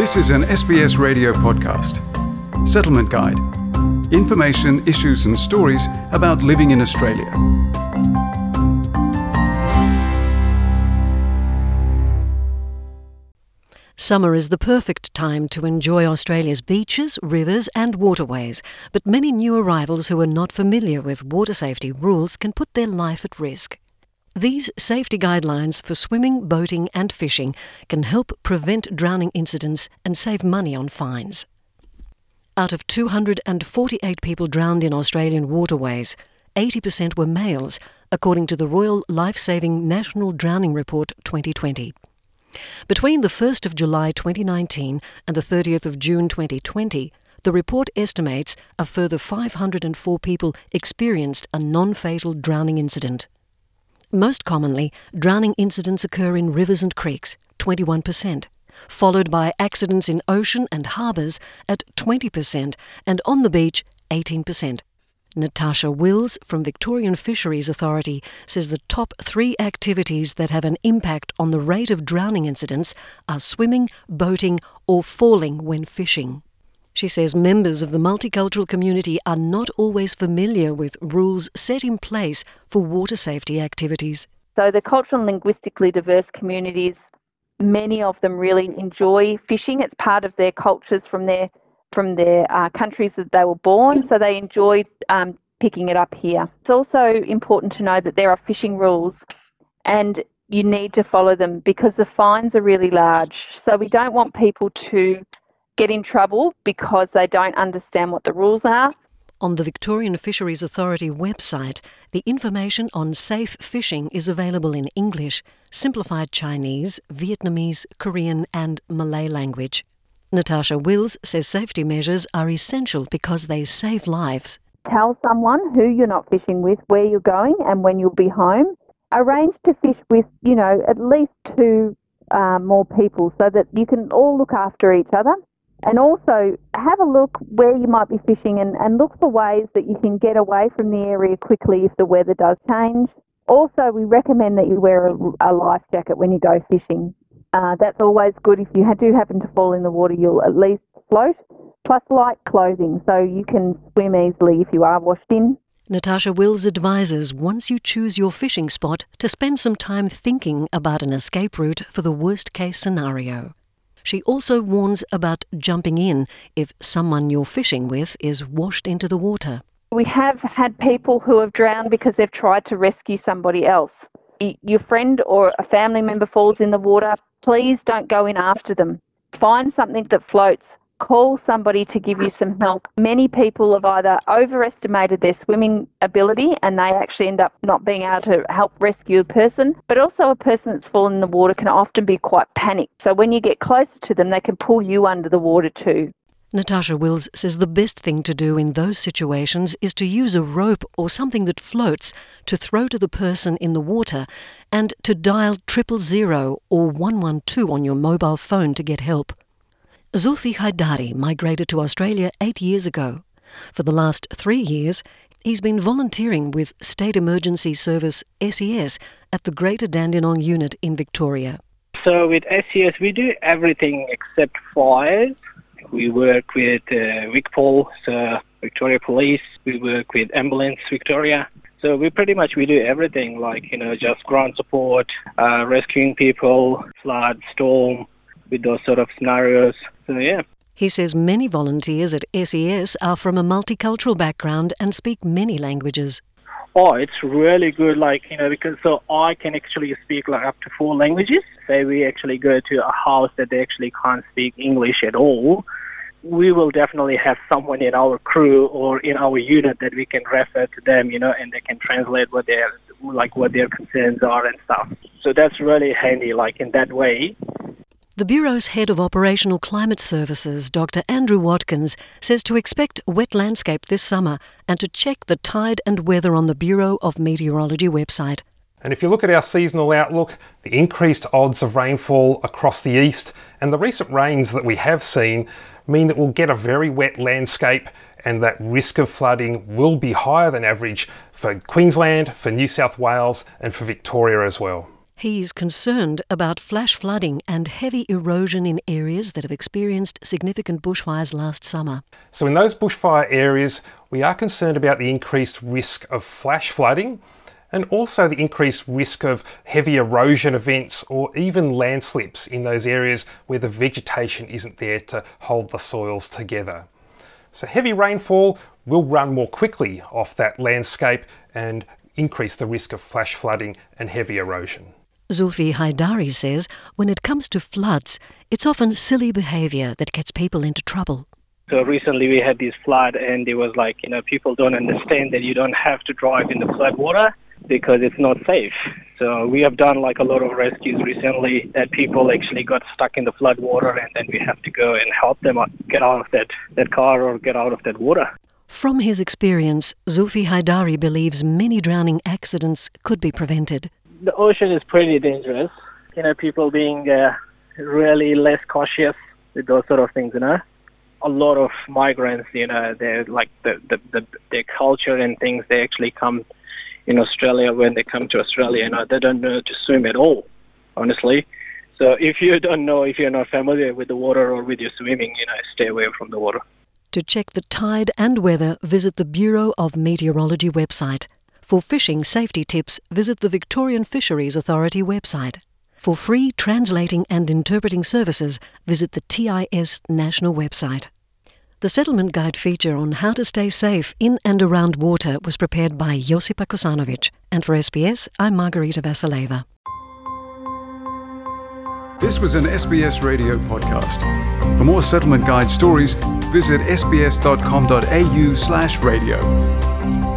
This is an SBS radio podcast. Settlement Guide. Information, issues, and stories about living in Australia. Summer is the perfect time to enjoy Australia's beaches, rivers, and waterways, but many new arrivals who are not familiar with water safety rules can put their life at risk. These safety guidelines for swimming, boating, and fishing can help prevent drowning incidents and save money on fines. Out of 248 people drowned in Australian waterways, 80% were males, according to the Royal Life Saving National Drowning Report 2020. Between the 1st of July 2019 and the 30th of June 2020, the report estimates a further 504 people experienced a non fatal drowning incident. Most commonly, drowning incidents occur in rivers and creeks, 21%, followed by accidents in ocean and harbours at 20%, and on the beach, 18%. Natasha Wills from Victorian Fisheries Authority says the top three activities that have an impact on the rate of drowning incidents are swimming, boating, or falling when fishing. She says members of the multicultural community are not always familiar with rules set in place for water safety activities. So, the cultural and linguistically diverse communities, many of them really enjoy fishing. It's part of their cultures from their from their uh, countries that they were born, so they enjoy um, picking it up here. It's also important to know that there are fishing rules, and you need to follow them because the fines are really large. So we don't want people to get in trouble because they don't understand what the rules are. On the Victorian Fisheries Authority website, the information on safe fishing is available in English, simplified Chinese, Vietnamese, Korean, and Malay language. Natasha Wills says safety measures are essential because they save lives. Tell someone who you're not fishing with, where you're going, and when you'll be home. Arrange to fish with, you know, at least two uh, more people so that you can all look after each other. And also have a look where you might be fishing and, and look for ways that you can get away from the area quickly if the weather does change. Also, we recommend that you wear a, a life jacket when you go fishing. Uh, that's always good. If you do happen to fall in the water, you'll at least float, plus light clothing so you can swim easily if you are washed in. Natasha Wills advises once you choose your fishing spot to spend some time thinking about an escape route for the worst case scenario. She also warns about jumping in if someone you're fishing with is washed into the water. We have had people who have drowned because they've tried to rescue somebody else. Your friend or a family member falls in the water, please don't go in after them. Find something that floats call somebody to give you some help. Many people have either overestimated their swimming ability and they actually end up not being able to help rescue a person, but also a person that's fallen in the water can often be quite panicked. So when you get closer to them, they can pull you under the water too. Natasha Wills says the best thing to do in those situations is to use a rope or something that floats to throw to the person in the water and to dial triple zero or 112 on your mobile phone to get help. Zulfi Haidari migrated to Australia eight years ago. For the last three years, he's been volunteering with State Emergency Service SES at the Greater Dandenong Unit in Victoria. So with SES, we do everything except fires. We work with uh, VicPol, so Victoria Police. We work with Ambulance Victoria. So we pretty much we do everything like you know just ground support, uh, rescuing people, flood, storm, with those sort of scenarios. So, yeah. He says many volunteers at SES are from a multicultural background and speak many languages. Oh, it's really good, like, you know, because so I can actually speak like up to four languages. Say we actually go to a house that they actually can't speak English at all. We will definitely have someone in our crew or in our unit that we can refer to them, you know, and they can translate what their like what their concerns are and stuff. So that's really handy, like in that way. The Bureau's head of Operational Climate Services, Dr. Andrew Watkins, says to expect wet landscape this summer and to check the tide and weather on the Bureau of Meteorology website. And if you look at our seasonal outlook, the increased odds of rainfall across the east and the recent rains that we have seen mean that we'll get a very wet landscape and that risk of flooding will be higher than average for Queensland, for New South Wales, and for Victoria as well. He's concerned about flash flooding and heavy erosion in areas that have experienced significant bushfires last summer. So, in those bushfire areas, we are concerned about the increased risk of flash flooding and also the increased risk of heavy erosion events or even landslips in those areas where the vegetation isn't there to hold the soils together. So, heavy rainfall will run more quickly off that landscape and increase the risk of flash flooding and heavy erosion. Zulfi Haidari says when it comes to floods, it's often silly behaviour that gets people into trouble. So recently we had this flood and it was like, you know, people don't understand that you don't have to drive in the flood water because it's not safe. So we have done like a lot of rescues recently that people actually got stuck in the flood water and then we have to go and help them get out of that, that car or get out of that water. From his experience, Zulfi Haidari believes many drowning accidents could be prevented the ocean is pretty dangerous. You know, people being uh, really less cautious with those sort of things. You know, a lot of migrants. You know, they're like the, the, the their culture and things. They actually come in Australia when they come to Australia. You know, they don't know to swim at all. Honestly. So if you don't know, if you're not familiar with the water or with your swimming, you know, stay away from the water. To check the tide and weather, visit the Bureau of Meteorology website for fishing safety tips, visit the Victorian Fisheries Authority website. For free translating and interpreting services, visit the TIS national website. The settlement guide feature on how to stay safe in and around water was prepared by Josipa Kosanovic, and for SBS, I'm Margarita Vasileva. This was an SBS radio podcast. For more settlement guide stories, visit sbs.com.au/radio.